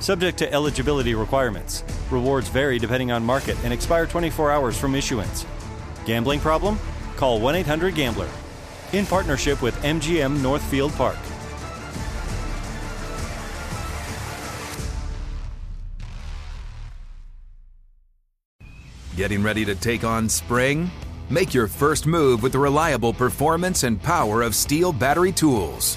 Subject to eligibility requirements. Rewards vary depending on market and expire 24 hours from issuance. Gambling problem? Call 1 800 Gambler. In partnership with MGM Northfield Park. Getting ready to take on spring? Make your first move with the reliable performance and power of STIHL battery tools.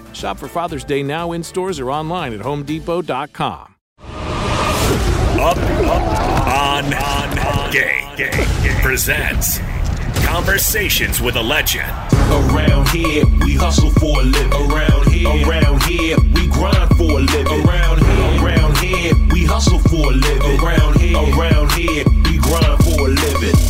Shop for Father's Day now in stores or online at homedepot.com. Up, up, on, on, on. Game, game, game. Presents Conversations with a Legend. Around here, we hustle for a living. Around here, around here, we grind for a living. Around here, around here, we hustle for a living. Around here, around here, we grind for a living.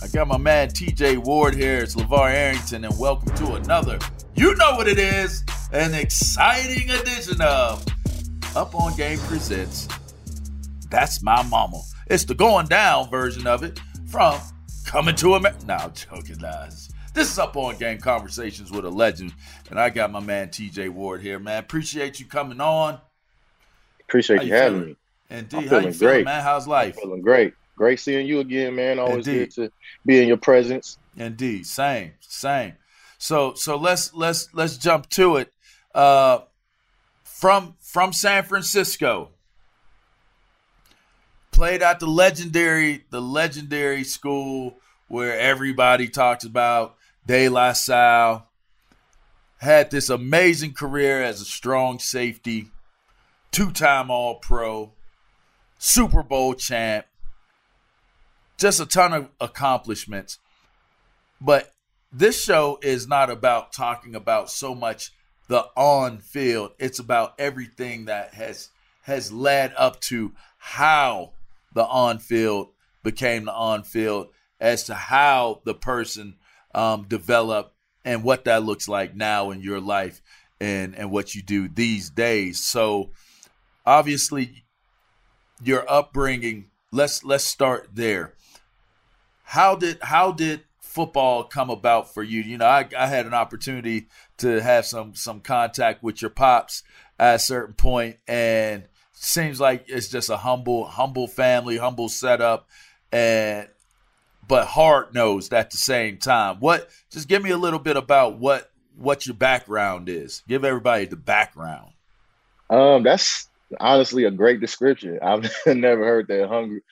I got my man TJ Ward here. It's LaVar Arrington, and welcome to another, you know what it is, an exciting edition of Up on Game Presents That's My Mama. It's the going down version of it from Coming to America. No, I'm joking, guys. This is Up on Game Conversations with a Legend, and I got my man TJ Ward here, man. Appreciate you coming on. Appreciate you you having feeling? me. Indeed, I'm how you feeling feeling, great. man? How's life? Feeling great. Great seeing you again, man. Always Indeed. good to be in your presence. Indeed, same, same. So so let's let's let's jump to it. Uh, from from San Francisco, played at the legendary the legendary school where everybody talks about De La Salle. Had this amazing career as a strong safety, two time All Pro, Super Bowl champ, just a ton of accomplishments. But this show is not about talking about so much the on field. It's about everything that has has led up to how the on field became the on field, as to how the person um, developed and what that looks like now in your life and and what you do these days. So obviously your upbringing let's let's start there how did how did football come about for you you know I, I had an opportunity to have some some contact with your pops at a certain point and seems like it's just a humble humble family humble setup and but hard nosed at the same time what just give me a little bit about what what your background is give everybody the background Um, that's honestly a great description. I've never heard that. Hungry,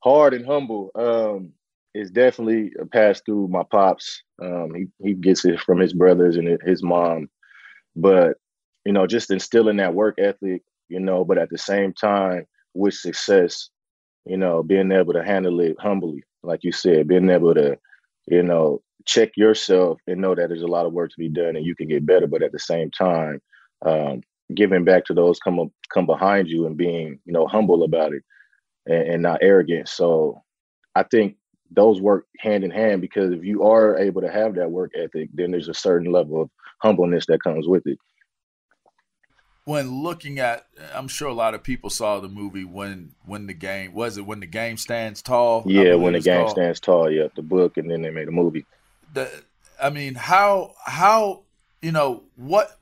hard, and humble. Um, is definitely a pass through my pops. Um, he he gets it from his brothers and his mom, but you know, just instilling that work ethic. You know, but at the same time, with success, you know, being able to handle it humbly, like you said, being able to, you know, check yourself and know that there's a lot of work to be done and you can get better, but at the same time, um, giving back to those come up, come behind you and being, you know, humble about it and, and not arrogant. So I think those work hand in hand because if you are able to have that work ethic, then there's a certain level of humbleness that comes with it. when looking at, I'm sure a lot of people saw the movie when when the game was it when the game stands tall. Yeah, when the game called. stands tall. Yeah, the book, and then they made a movie. The, I mean, how how you know what?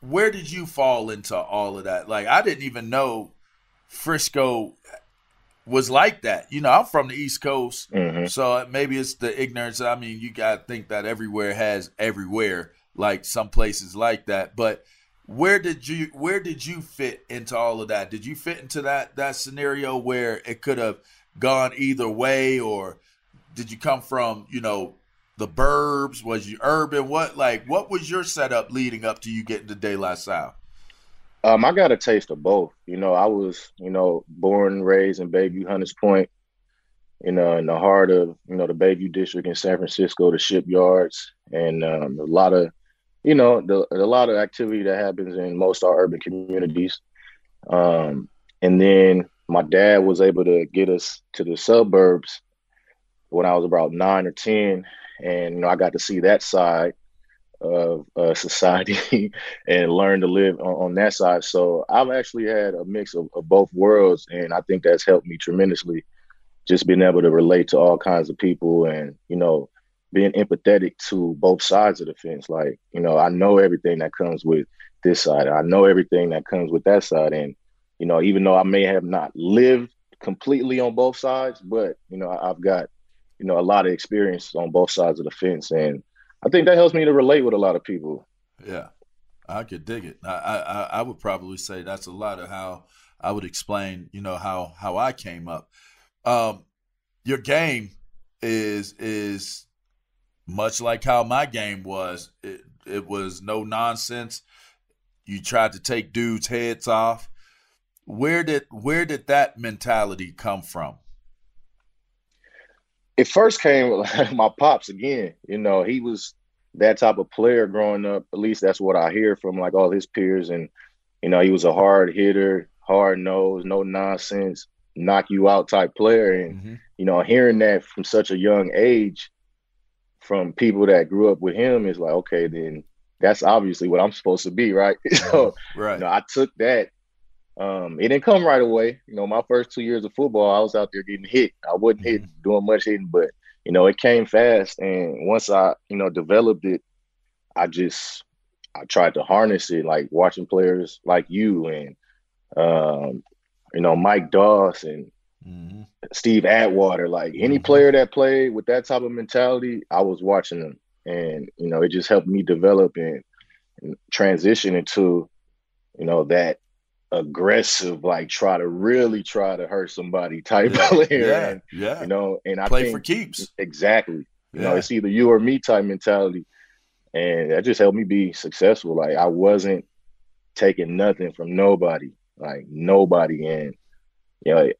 Where did you fall into all of that? Like, I didn't even know Frisco was like that. You know, I'm from the East Coast, mm-hmm. so maybe it's the ignorance. I mean, you got to think that everywhere has everywhere, like some places like that. But where did you where did you fit into all of that? Did you fit into that that scenario where it could have gone either way, or did you come from you know the burbs? Was you urban? What like what was your setup leading up to you getting to De La Salle? Um, I got a taste of both. You know, I was, you know, born and raised in Bayview, Hunters Point, you know, in the heart of, you know, the Bayview district in San Francisco, the shipyards, and um, a lot of, you know, the, a lot of activity that happens in most our urban communities. Um, and then my dad was able to get us to the suburbs when I was about nine or 10. And, you know, I got to see that side of uh, society and learn to live on, on, that side. So I've actually had a mix of, of, both worlds, and I think that's helped me tremendously. Just being able to relate to all kinds of people, and you know, being empathetic to both sides of the fence. Like you know, I know everything that comes with this side. I know everything that comes with that side, and you know, even though I may have not lived completely on both sides, but you know, I've got you know a lot of experience on both sides of the fence, and I think that helps me to relate with a lot of people. Yeah, I could dig it. I, I I would probably say that's a lot of how I would explain, you know, how how I came up. Um, your game is is much like how my game was. It it was no nonsense. You tried to take dudes' heads off. Where did where did that mentality come from? It first came with my pops again. You know, he was that type of player growing up. At least that's what I hear from like all his peers. And you know, he was a hard hitter, hard nose, no nonsense, knock you out type player. And mm-hmm. you know, hearing that from such a young age from people that grew up with him is like, okay, then that's obviously what I'm supposed to be, right? so, right. You know, I took that um, it didn't come right away. You know, my first two years of football, I was out there getting hit. I wasn't mm-hmm. hitting, doing much hitting, but you know, it came fast. And once I, you know, developed it, I just I tried to harness it, like watching players like you and um, you know, Mike Doss and mm-hmm. Steve Atwater. Like any mm-hmm. player that played with that type of mentality, I was watching them. And, you know, it just helped me develop and, and transition into, you know, that aggressive, like try to really try to hurt somebody type yeah, player. Yeah, and, yeah. You know, and I play for keeps. Exactly. You yeah. know, it's either you or me type mentality. And that just helped me be successful. Like I wasn't taking nothing from nobody. Like nobody. And you know,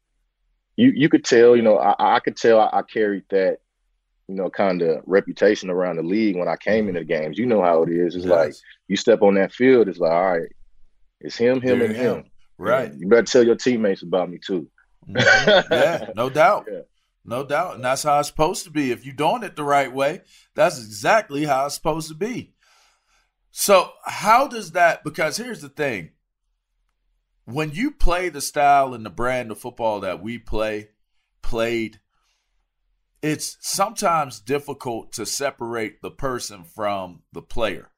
you you could tell, you know, I, I could tell I, I carried that, you know, kind of reputation around the league when I came mm-hmm. into the games. You know how it is. It's yes. like you step on that field, it's like, all right, it's him, him, and him. him. Right. You better tell your teammates about me too. Mm-hmm. yeah, no doubt. Yeah. No doubt. And that's how it's supposed to be. If you're doing it the right way, that's exactly how it's supposed to be. So, how does that? Because here's the thing when you play the style and the brand of football that we play, played, it's sometimes difficult to separate the person from the player.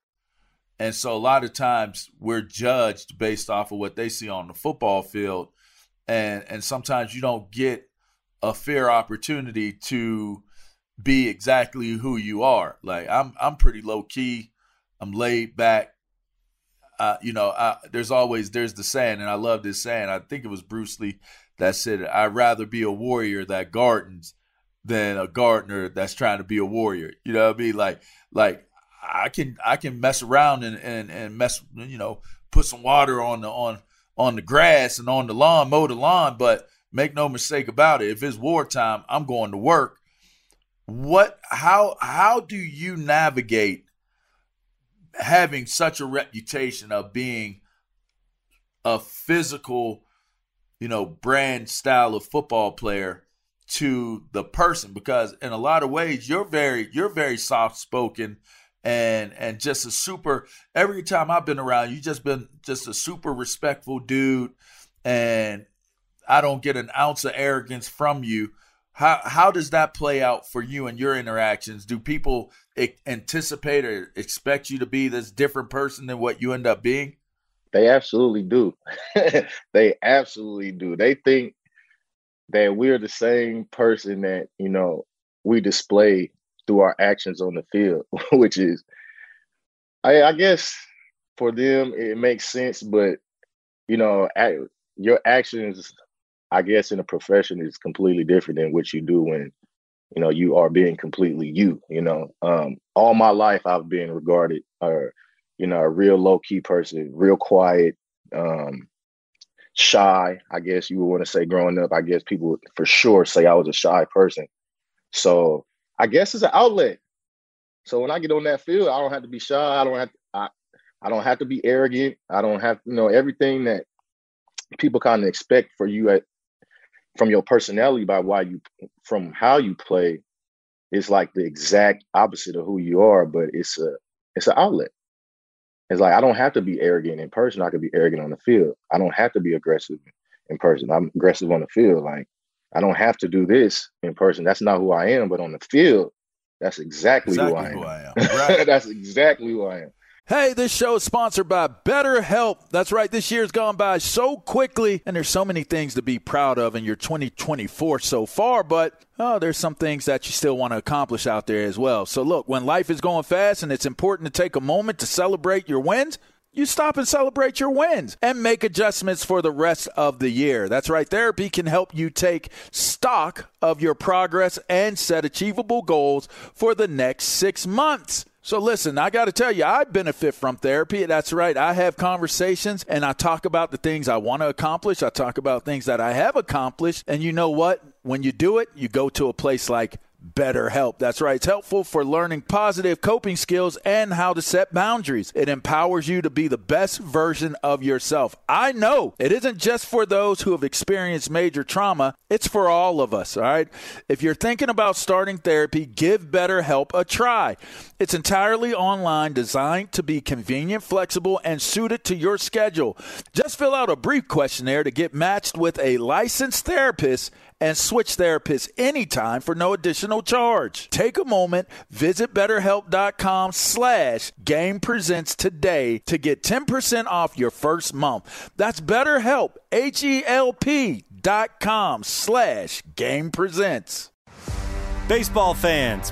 And so a lot of times we're judged based off of what they see on the football field. And and sometimes you don't get a fair opportunity to be exactly who you are. Like I'm I'm pretty low key. I'm laid back. Uh, you know, I, there's always there's the saying, and I love this saying. I think it was Bruce Lee that said, "I'd rather be a warrior that gardens than a gardener that's trying to be a warrior." You know what I mean? Like, like I can I can mess around and, and, and mess you know put some water on the on on the grass and on the lawn, mow the lawn, but make no mistake about it, if it's wartime, I'm going to work. What how how do you navigate having such a reputation of being a physical, you know, brand style of football player to the person because in a lot of ways you're very you're very soft spoken and and just a super every time I've been around you just been just a super respectful dude and I don't get an ounce of arrogance from you. How how does that play out for you and your interactions? Do people anticipate or expect you to be this different person than what you end up being? They absolutely do. they absolutely do. They think that we're the same person that, you know, we display through our actions on the field, which is, I, I, guess, for them it makes sense. But you know, your actions, I guess, in a profession is completely different than what you do when you know you are being completely you. You know, um, all my life I've been regarded, or you know, a real low key person, real quiet. Um, shy, I guess you would want to say growing up. I guess people for sure say I was a shy person. So I guess it's an outlet. So when I get on that field, I don't have to be shy. I don't have to, I, I don't have to be arrogant. I don't have you know everything that people kind of expect for you at from your personality by why you from how you play is like the exact opposite of who you are, but it's a it's an outlet. It's like I don't have to be arrogant in person. I could be arrogant on the field. I don't have to be aggressive in person. I'm aggressive on the field. Like I don't have to do this in person. That's not who I am. But on the field, that's exactly, exactly who I am. Who I am. Right. that's exactly who I am. Hey, this show is sponsored by BetterHelp. That's right, this year's gone by so quickly, and there's so many things to be proud of in your 2024 so far, but oh, there's some things that you still want to accomplish out there as well. So, look, when life is going fast and it's important to take a moment to celebrate your wins, you stop and celebrate your wins and make adjustments for the rest of the year. That's right. Therapy can help you take stock of your progress and set achievable goals for the next six months. So listen, I got to tell you, I benefit from therapy. That's right. I have conversations and I talk about the things I want to accomplish. I talk about things that I have accomplished. And you know what? When you do it, you go to a place like BetterHelp. That's right. It's helpful for learning positive coping skills and how to set boundaries. It empowers you to be the best version of yourself. I know it isn't just for those who have experienced major trauma, it's for all of us. All right. If you're thinking about starting therapy, give BetterHelp a try. It's entirely online, designed to be convenient, flexible, and suited to your schedule. Just fill out a brief questionnaire to get matched with a licensed therapist and switch therapists anytime for no additional charge. Take a moment, visit betterhelp.com slash game presents today to get 10% off your first month. That's betterhelp, H-E-L-P dot com slash game presents. Baseball fans,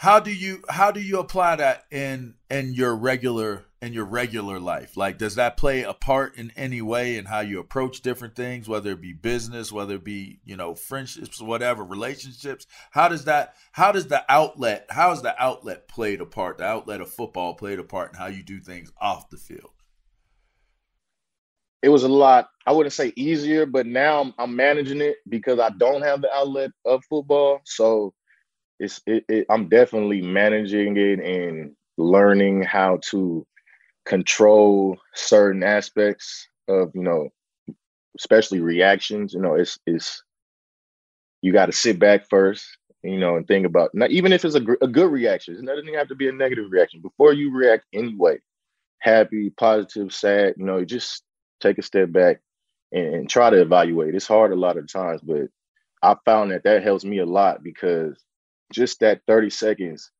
How do you how do you apply that in in your regular in your regular life? Like does that play a part in any way in how you approach different things, whether it be business, whether it be, you know, friendships, whatever, relationships? How does that how does the outlet how is the outlet played a part? The outlet of football played a part in how you do things off the field? It was a lot, I wouldn't say easier, but now I'm, I'm managing it because I don't have the outlet of football. So it's it, it, I'm definitely managing it and learning how to control certain aspects of you know especially reactions you know it's it's you got to sit back first you know and think about not even if it's a, a good reaction it doesn't have to be a negative reaction before you react anyway happy positive sad you know just take a step back and, and try to evaluate. It's hard a lot of times but i found that that helps me a lot because just that 30 seconds,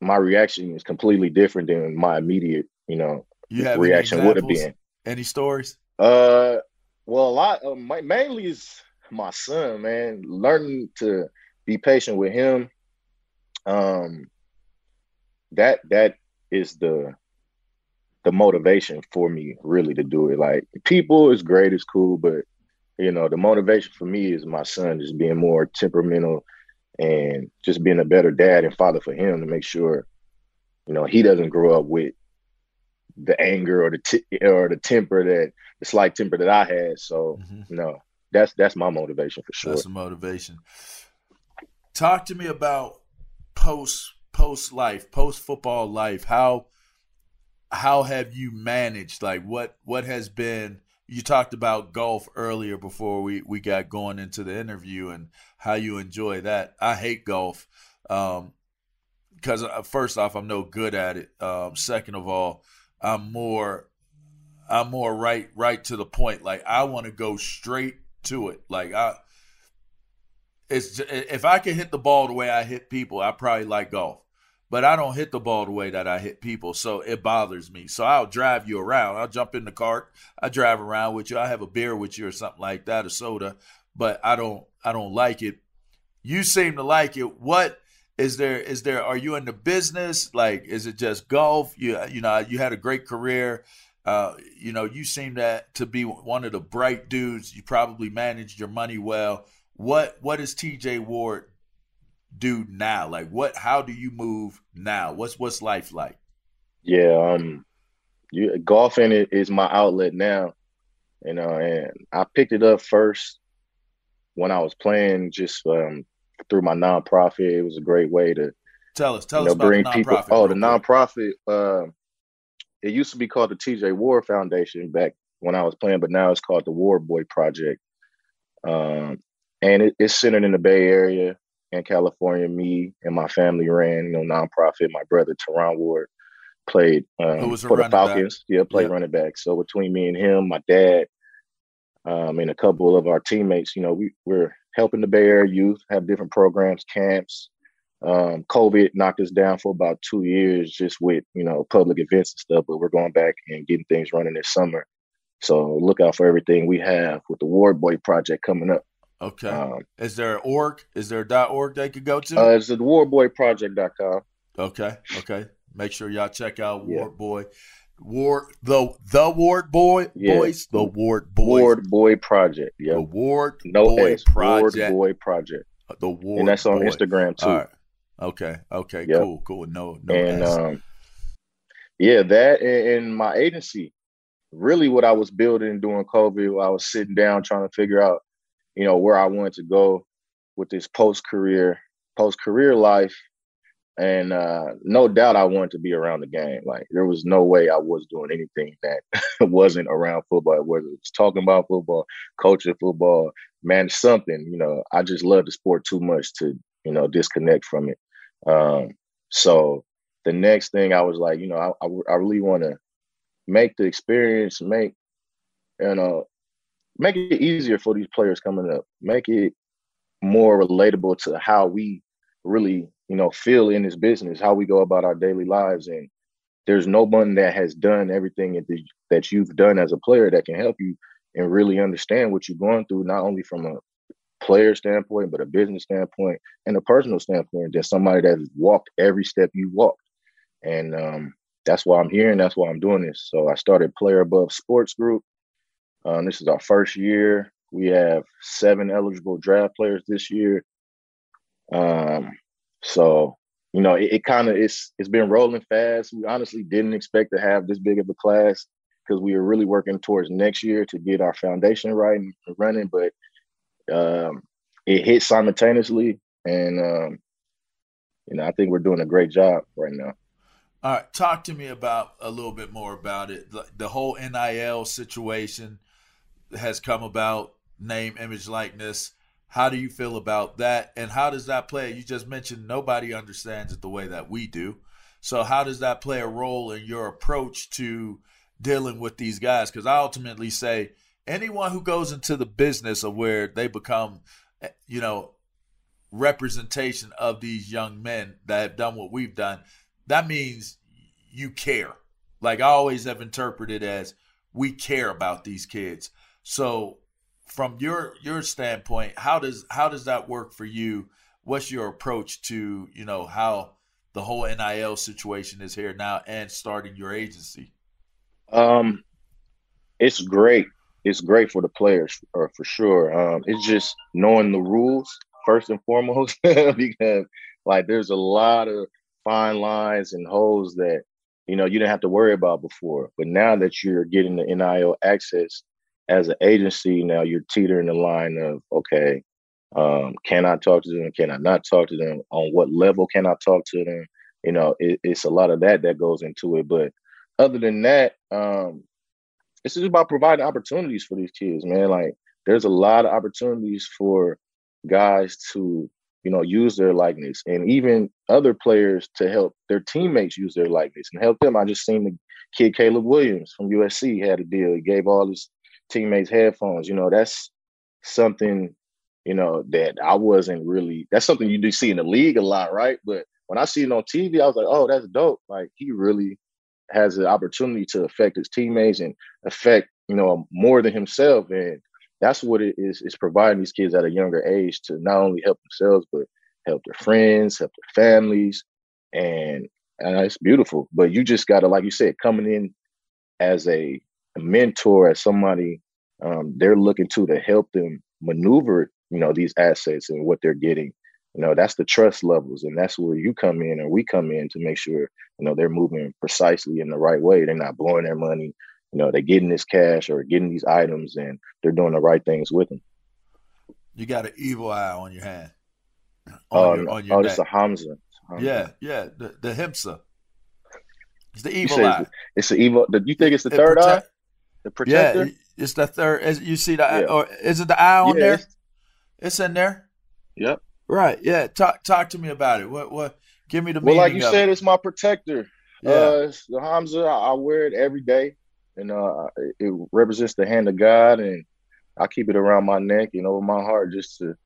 my reaction is completely different than my immediate, you know, you reaction would have been. Any stories? Uh, well, a lot. Of my, mainly is my son, man. Learning to be patient with him. Um, that that is the the motivation for me really to do it. Like people is great, it's cool, but you know, the motivation for me is my son just being more temperamental and just being a better dad and father for him to make sure, you know, he doesn't grow up with the anger or the t- or the temper that the slight temper that I had. So, mm-hmm. you know, that's that's my motivation for sure. That's a motivation. Talk to me about post post life, post football life. How how have you managed? Like what what has been you talked about golf earlier before we, we got going into the interview and how you enjoy that. I hate golf um, because uh, first off, I'm no good at it. Um, second of all, I'm more I'm more right right to the point. Like I want to go straight to it. Like I it's if I can hit the ball the way I hit people, I probably like golf but I don't hit the ball the way that I hit people, so it bothers me. So I'll drive you around. I'll jump in the cart. I drive around with you. I have a beer with you or something like that, a soda, but I don't I don't like it. You seem to like it. What is there is there are you in the business? Like is it just golf? You you know, you had a great career. Uh, you know, you seem that to be one of the bright dudes. You probably managed your money well. What what is TJ Ward do now? Like what how do you move now? What's what's life like? Yeah, um you, golfing is my outlet now. You know, and I picked it up first when I was playing just um, through my nonprofit. It was a great way to tell us, tell us know, about bring people. Oh, the nonprofit. Uh, it used to be called the TJ Ward Foundation back when I was playing, but now it's called the Ward Boy Project. Um, and it, it's centered in the Bay Area in California. Me and my family ran, you know, nonprofit. My brother Terron Ward played um, for the Falcons. Back. Yeah, played yeah. running back. So between me and him, my dad, um, and a couple of our teammates, you know, we, we're helping the Bay Area youth have different programs, camps. Um, COVID knocked us down for about two years just with, you know, public events and stuff, but we're going back and getting things running this summer. So look out for everything we have with the Ward Boy project coming up. Okay. Um, is there an org? Is there a dot .org they could go to? Uh, it's at wardboyproject.com. Okay. Okay. Make sure y'all check out yeah. Ward Boy. Ward the the Ward Boy yeah. boys the Ward Boy Ward Boy Project yeah the Ward no Boy S, Project Ward Boy Project uh, the Ward and that's on Boy. Instagram too. Okay, okay, yep. cool, cool. No, no. And um, yeah, that and, and my agency, really, what I was building during COVID, I was sitting down trying to figure out you know, where I wanted to go with this post career, post career life. And uh, no doubt I wanted to be around the game. Like there was no way I was doing anything that wasn't around football, whether it's talking about football, coaching football, man, something, you know, I just love the sport too much to, you know, disconnect from it. Um, so the next thing I was like, you know, I, I, I really want to make the experience, make, you know, make it easier for these players coming up. Make it more relatable to how we really you know, feel in this business, how we go about our daily lives. And there's no one that has done everything that you've done as a player that can help you and really understand what you're going through, not only from a player standpoint, but a business standpoint and a personal standpoint. There's somebody that's walked every step you walked. And um, that's why I'm here and that's why I'm doing this. So I started Player Above Sports Group. Um, this is our first year. We have seven eligible draft players this year. Um, so you know, it, it kind of it's it's been rolling fast. We honestly didn't expect to have this big of a class because we were really working towards next year to get our foundation right and running, but um, it hit simultaneously, and um, you know, I think we're doing a great job right now. All right, talk to me about a little bit more about it. The, the whole NIL situation has come about, name, image, likeness. How do you feel about that? And how does that play? You just mentioned nobody understands it the way that we do. So, how does that play a role in your approach to dealing with these guys? Because I ultimately say anyone who goes into the business of where they become, eh, you know, representation of these young men that have done what we've done, that means you care. Like I always have interpreted as we care about these kids. So from your your standpoint, how does how does that work for you? What's your approach to you know how the whole NIL situation is here now and starting your agency? Um, it's great. It's great for the players, for, for sure. Um, it's just knowing the rules first and foremost, because like there's a lot of fine lines and holes that you know you didn't have to worry about before. But now that you're getting the NIL access, as an agency now you're teetering the line of okay um, can i talk to them can i not talk to them? On what level can i talk to them? You know it, it's a lot of that that goes into it. But other than that um, it's just about providing opportunities for these kids man. Like there's a lot of opportunities for guys to you know use their likeness and even other players to help their teammates use their likeness and help them. I just seen the kid caleb williams from usc had a deal. He gave all his teammates headphones. You know, that's something, you know, that I wasn't really that's something you do see in the league a lot, right? But when I see it on TV, I was like, oh, that's dope. Like he really has the opportunity to affect his teammates and affect, you know, more than himself. And that's what it is, is providing these kids at a younger age to not only help themselves, but help their friends, help their families. And, and it's beautiful. But you just gotta, like you said, coming in as a mentor as somebody um, they're looking to to help them maneuver, you know, these assets and what they're getting. You know, that's the trust levels, and that's where you come in and we come in to make sure you know they're moving precisely in the right way. They're not blowing their money. You know, they're getting this cash or getting these items, and they're doing the right things with them. You got an evil eye on your hand. On oh, your, on your oh, it's a Hamsa. Hamsa. Yeah, yeah, the the Hamsa. It's the evil eye. It's the evil. The, you think it's the it third protect, eye? The protector. Yeah, it's the third. Is, you see the yeah. or is it the eye on yeah, there? It's, it's, in there. Yep. Right. Yeah. Talk talk to me about it. What what? Give me the. Well, like you said, it. it's my protector. Yeah. Uh, the Hamsa. I, I wear it every day, and uh, it represents the hand of God, and I keep it around my neck and over my heart just to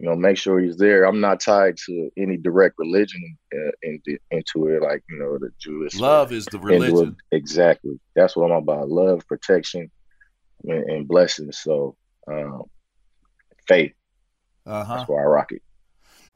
you know, make sure he's there. I'm not tied to any direct religion uh, into, into it, like you know, the Jewish love is the religion. Exactly, that's what I'm about: love, protection, and, and blessings. So, um, faith. Uh-huh. That's why I rock it.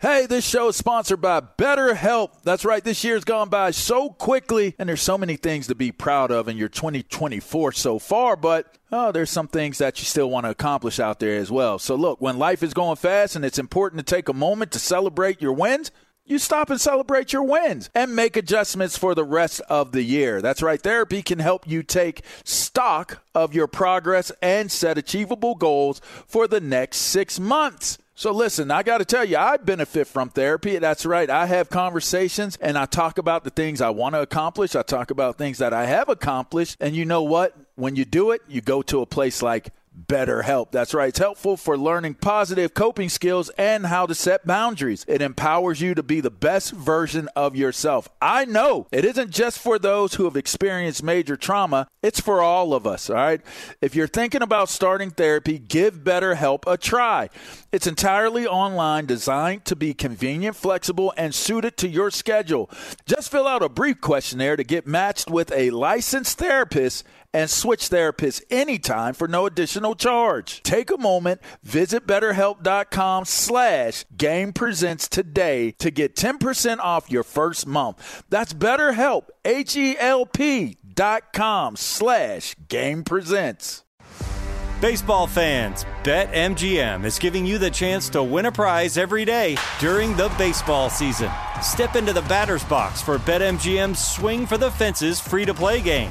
Hey, this show is sponsored by BetterHelp. That's right, this year's gone by so quickly, and there's so many things to be proud of in your 2024 so far, but oh, there's some things that you still want to accomplish out there as well. So, look, when life is going fast and it's important to take a moment to celebrate your wins, you stop and celebrate your wins and make adjustments for the rest of the year. That's right. Therapy can help you take stock of your progress and set achievable goals for the next six months. So listen, I got to tell you, I benefit from therapy. That's right. I have conversations and I talk about the things I want to accomplish. I talk about things that I have accomplished. And you know what? When you do it, you go to a place like BetterHelp. That's right. It's helpful for learning positive coping skills and how to set boundaries. It empowers you to be the best version of yourself. I know it isn't just for those who have experienced major trauma, it's for all of us, all right? If you're thinking about starting therapy, give BetterHelp a try. It's entirely online, designed to be convenient, flexible, and suited to your schedule. Just fill out a brief questionnaire to get matched with a licensed therapist and switch therapists anytime for no additional charge. Take a moment, visit betterhelp.com slash game presents today to get 10% off your first month. That's betterhelp, H-E-L-P dot com slash game presents. Baseball fans, BetMGM is giving you the chance to win a prize every day during the baseball season. Step into the batter's box for BetMGM's Swing for the Fences free to play game.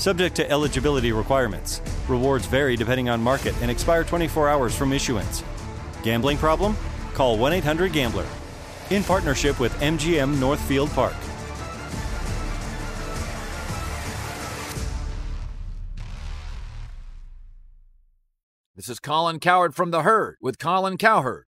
Subject to eligibility requirements. Rewards vary depending on market and expire 24 hours from issuance. Gambling problem? Call 1 800 Gambler. In partnership with MGM Northfield Park. This is Colin Cowherd from The Herd with Colin Cowherd.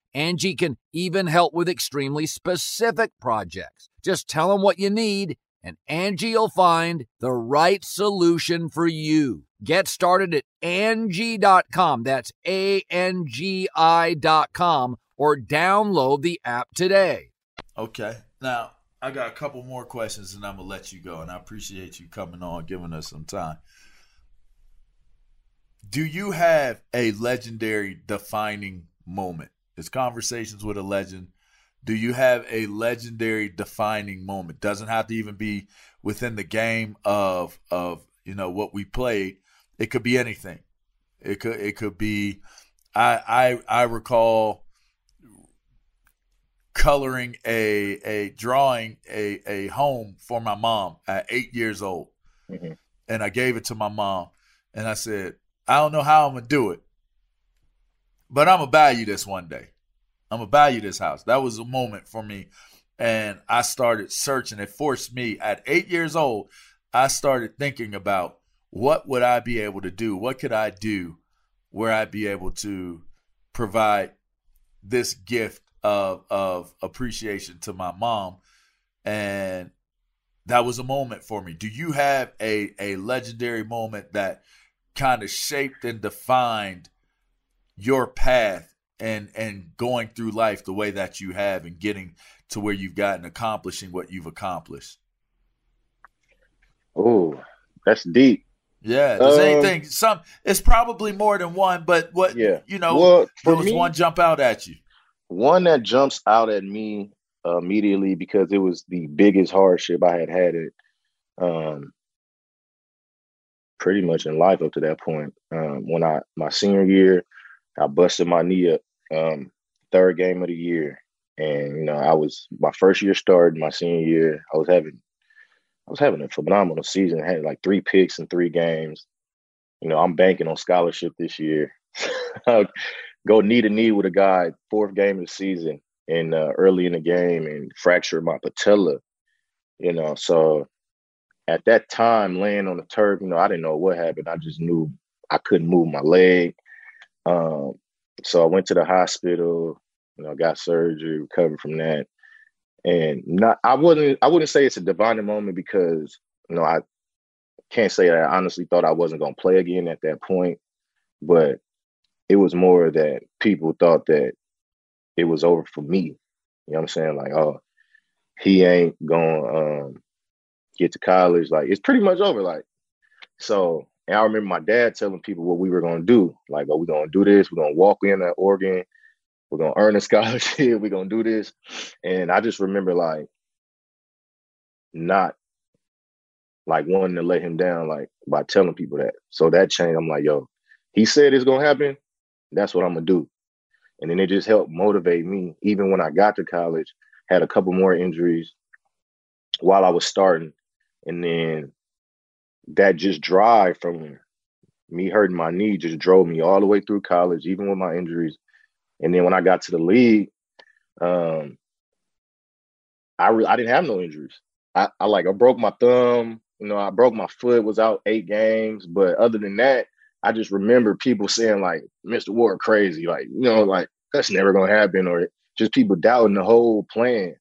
Angie can even help with extremely specific projects. Just tell them what you need and Angie will find the right solution for you. Get started at Angie.com. That's A-N-G-I dot com or download the app today. Okay. Now, I got a couple more questions and I'm going to let you go. And I appreciate you coming on, giving us some time. Do you have a legendary defining moment? It's conversations with a legend. Do you have a legendary defining moment? Doesn't have to even be within the game of of you know what we played. It could be anything. It could it could be. I I I recall coloring a a drawing a a home for my mom at eight years old, mm-hmm. and I gave it to my mom, and I said, I don't know how I'm gonna do it, but I'm gonna buy you this one day. I'm gonna buy you this house. That was a moment for me. And I started searching. It forced me at eight years old, I started thinking about what would I be able to do? What could I do where I'd be able to provide this gift of of appreciation to my mom? And that was a moment for me. Do you have a a legendary moment that kind of shaped and defined your path and and going through life the way that you have and getting to where you've gotten accomplishing what you've accomplished. Oh that's deep. Yeah does um, anything some it's probably more than one but what yeah. you know well, there was me, one jump out at you. One that jumps out at me uh, immediately because it was the biggest hardship i had had it um pretty much in life up to that point. Um when i my senior year I busted my knee up um, third game of the year, and you know I was my first year started my senior year. I was having I was having a phenomenal season. I had like three picks in three games. You know I'm banking on scholarship this year. Go knee to knee with a guy fourth game of the season, and uh, early in the game and fractured my patella. You know, so at that time, laying on the turf, you know, I didn't know what happened. I just knew I couldn't move my leg. Um, so I went to the hospital. You know, got surgery, recovered from that, and not. I wouldn't. I wouldn't say it's a divine moment because you know I can't say that I honestly thought I wasn't to play again at that point, but it was more that people thought that it was over for me. You know what I'm saying? Like, oh, he ain't to um, get to college. Like, it's pretty much over. Like, so, and I remember my dad telling people what we were going to do. Like, oh, we're going to do this. We're going to walk in at Oregon. We're going to earn a scholarship. we're going to do this. And I just remember, like, not like wanting to let him down, like by telling people that. So that changed. I'm like, yo, he said it's gonna happen. That's what I'm gonna do. And then it just helped motivate me. Even when I got to college, had a couple more injuries while I was starting, and then that just drive from me hurting my knee just drove me all the way through college, even with my injuries. And then when I got to the league, um, I re- I didn't have no injuries. I, I like I broke my thumb you know, I broke my foot, was out eight games, but other than that, I just remember people saying like, "Mr. Ward crazy," like you know, like that's never gonna happen, or just people doubting the whole plan.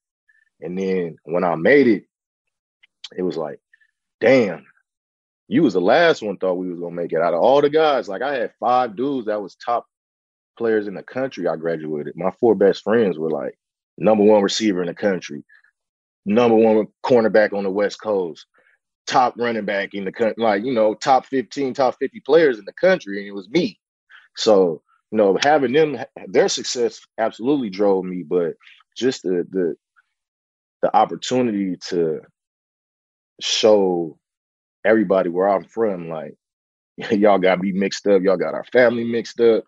And then when I made it, it was like, damn, you was the last one thought we was gonna make it. Out of all the guys, like I had five dudes that was top players in the country. I graduated. My four best friends were like number one receiver in the country, number one cornerback on the West Coast, top running back in the country, like, you know, top 15, top 50 players in the country, and it was me. So, you know, having them their success absolutely drove me, but just the the the opportunity to show everybody where I'm from, like y'all got me mixed up, y'all got our family mixed up,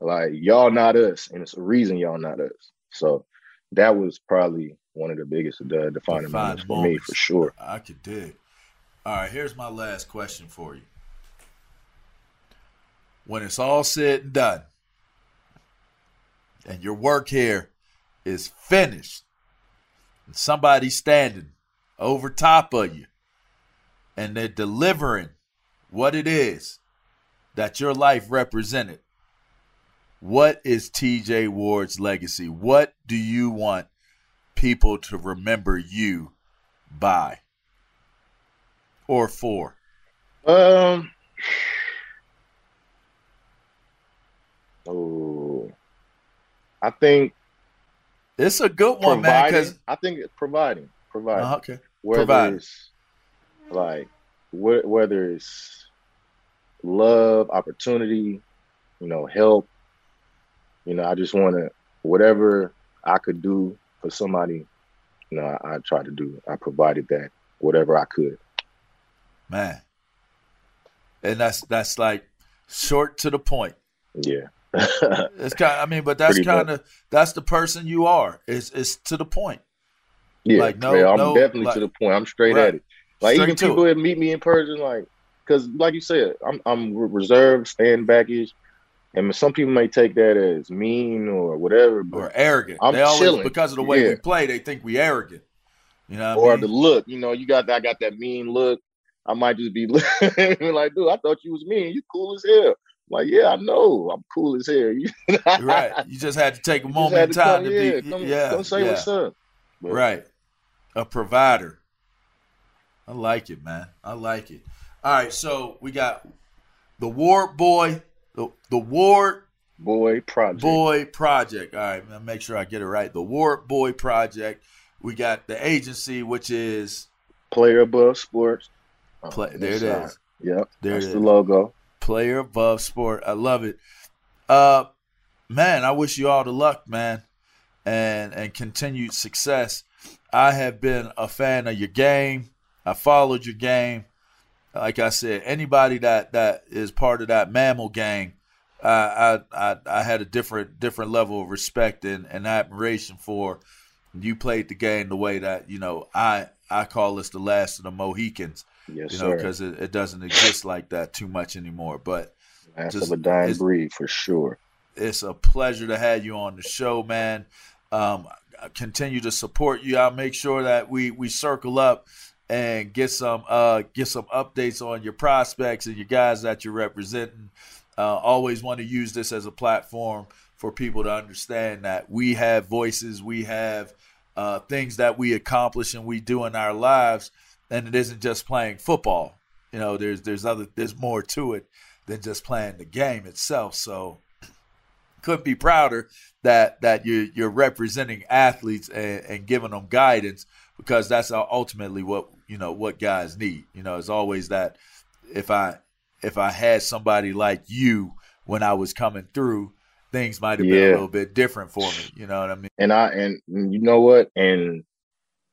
like y'all not us, and it's a reason y'all not us. So that was probably one of the biggest uh, defining moments for me, for sure. I could dig. All right, here's my last question for you. When it's all said and done, and your work here is finished, and somebody's standing over top of you, and they're delivering what it is that your life represented, what is TJ Ward's legacy? What do you want people to remember you by? or for? Um. Oh, I think it's a good one, man. Because I think it's providing, providing. Uh, okay, whether providing. it's like wh- whether it's love, opportunity, you know, help. You know, I just want to whatever I could do for somebody. You know, I, I try to do. I provided that whatever I could man. And that's that's like short to the point. Yeah. it's kind. I mean, but that's kind of that's the person you are. It's it's to the point. Yeah, like no, man, I'm no, definitely like, to the point. I'm straight right. at it. Like straight even people that meet me in person, like because like you said, I'm I'm reserved, stand backish, and some people may take that as mean or whatever, or arrogant. I'm they always chilling. because of the way yeah. we play, they think we arrogant. You know, or I mean? the look. You know, you got I got that mean look. I might just be like, dude, I thought you was mean. You cool as hell. I'm like, yeah, I know. I'm cool as hell. right. You just had to take a moment in time to, yeah, be. Come, yeah. Come say yeah. what's up. But, right. A provider. I like it, man. I like it. All right. So we got the Ward Boy, the, the Ward Boy Project. Boy Project. All right. Make sure I get it right. The Ward Boy Project. We got the agency, which is Player Above Sports. Oh, Play, there it is. Yep. There That's the logo. Player above sport. I love it. Uh man, I wish you all the luck, man. And and continued success. I have been a fan of your game. I followed your game. Like I said, anybody that that is part of that mammal gang, I I I, I had a different different level of respect and, and admiration for. You played the game the way that you know I I call this the last of the Mohicans. Yes, you know, because it, it, doesn't exist like that too much anymore. But last just, of a dying breed for sure. It's a pleasure to have you on the show, man. Um, continue to support you. I'll make sure that we we circle up and get some uh, get some updates on your prospects and your guys that you're representing. Uh, always want to use this as a platform for people to understand that we have voices, we have uh, things that we accomplish and we do in our lives, and it isn't just playing football. You know, there's there's other there's more to it than just playing the game itself. So, couldn't be prouder that that you're you're representing athletes and, and giving them guidance because that's ultimately what you know what guys need. You know, it's always that if I if I had somebody like you when I was coming through, things might have yeah. been a little bit different for me. You know what I mean? And I and you know what? And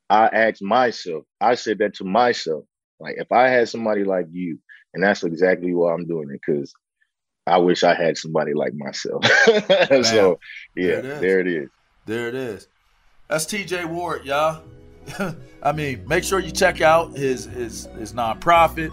I asked myself, I said that to myself. Like if I had somebody like you, and that's exactly why I'm doing it, because I wish I had somebody like myself. so yeah, there it, there it is. There it is. That's TJ Ward, y'all. I mean, make sure you check out his his his nonprofit.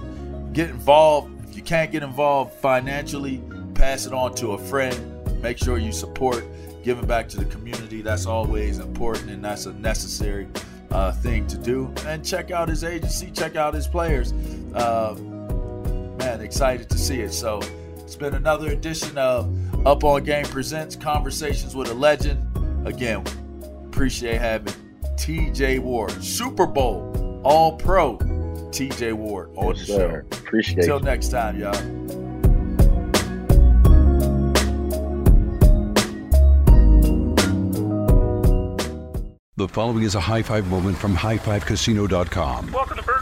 Get involved. If you can't get involved financially, pass it on to a friend. Make sure you support giving back to the community. That's always important, and that's a necessary uh, thing to do. And check out his agency. Check out his players. Uh, man, excited to see it. So it's been another edition of Up on Game Presents Conversations with a Legend. Again, appreciate having TJ Ward, Super Bowl All Pro TJ Ward on yes, the sir. show. Appreciate Until it. next time, y'all. The following is a high five moment from highfivecasino.com. Welcome to Burger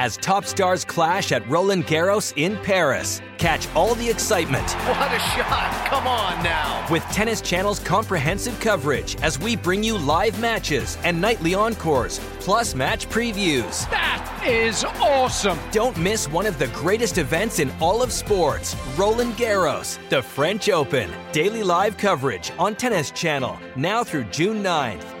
as top stars clash at Roland Garros in Paris. Catch all the excitement. What a shot! Come on now. With Tennis Channel's comprehensive coverage as we bring you live matches and nightly encores, plus match previews. That is awesome. Don't miss one of the greatest events in all of sports Roland Garros, the French Open. Daily live coverage on Tennis Channel now through June 9th.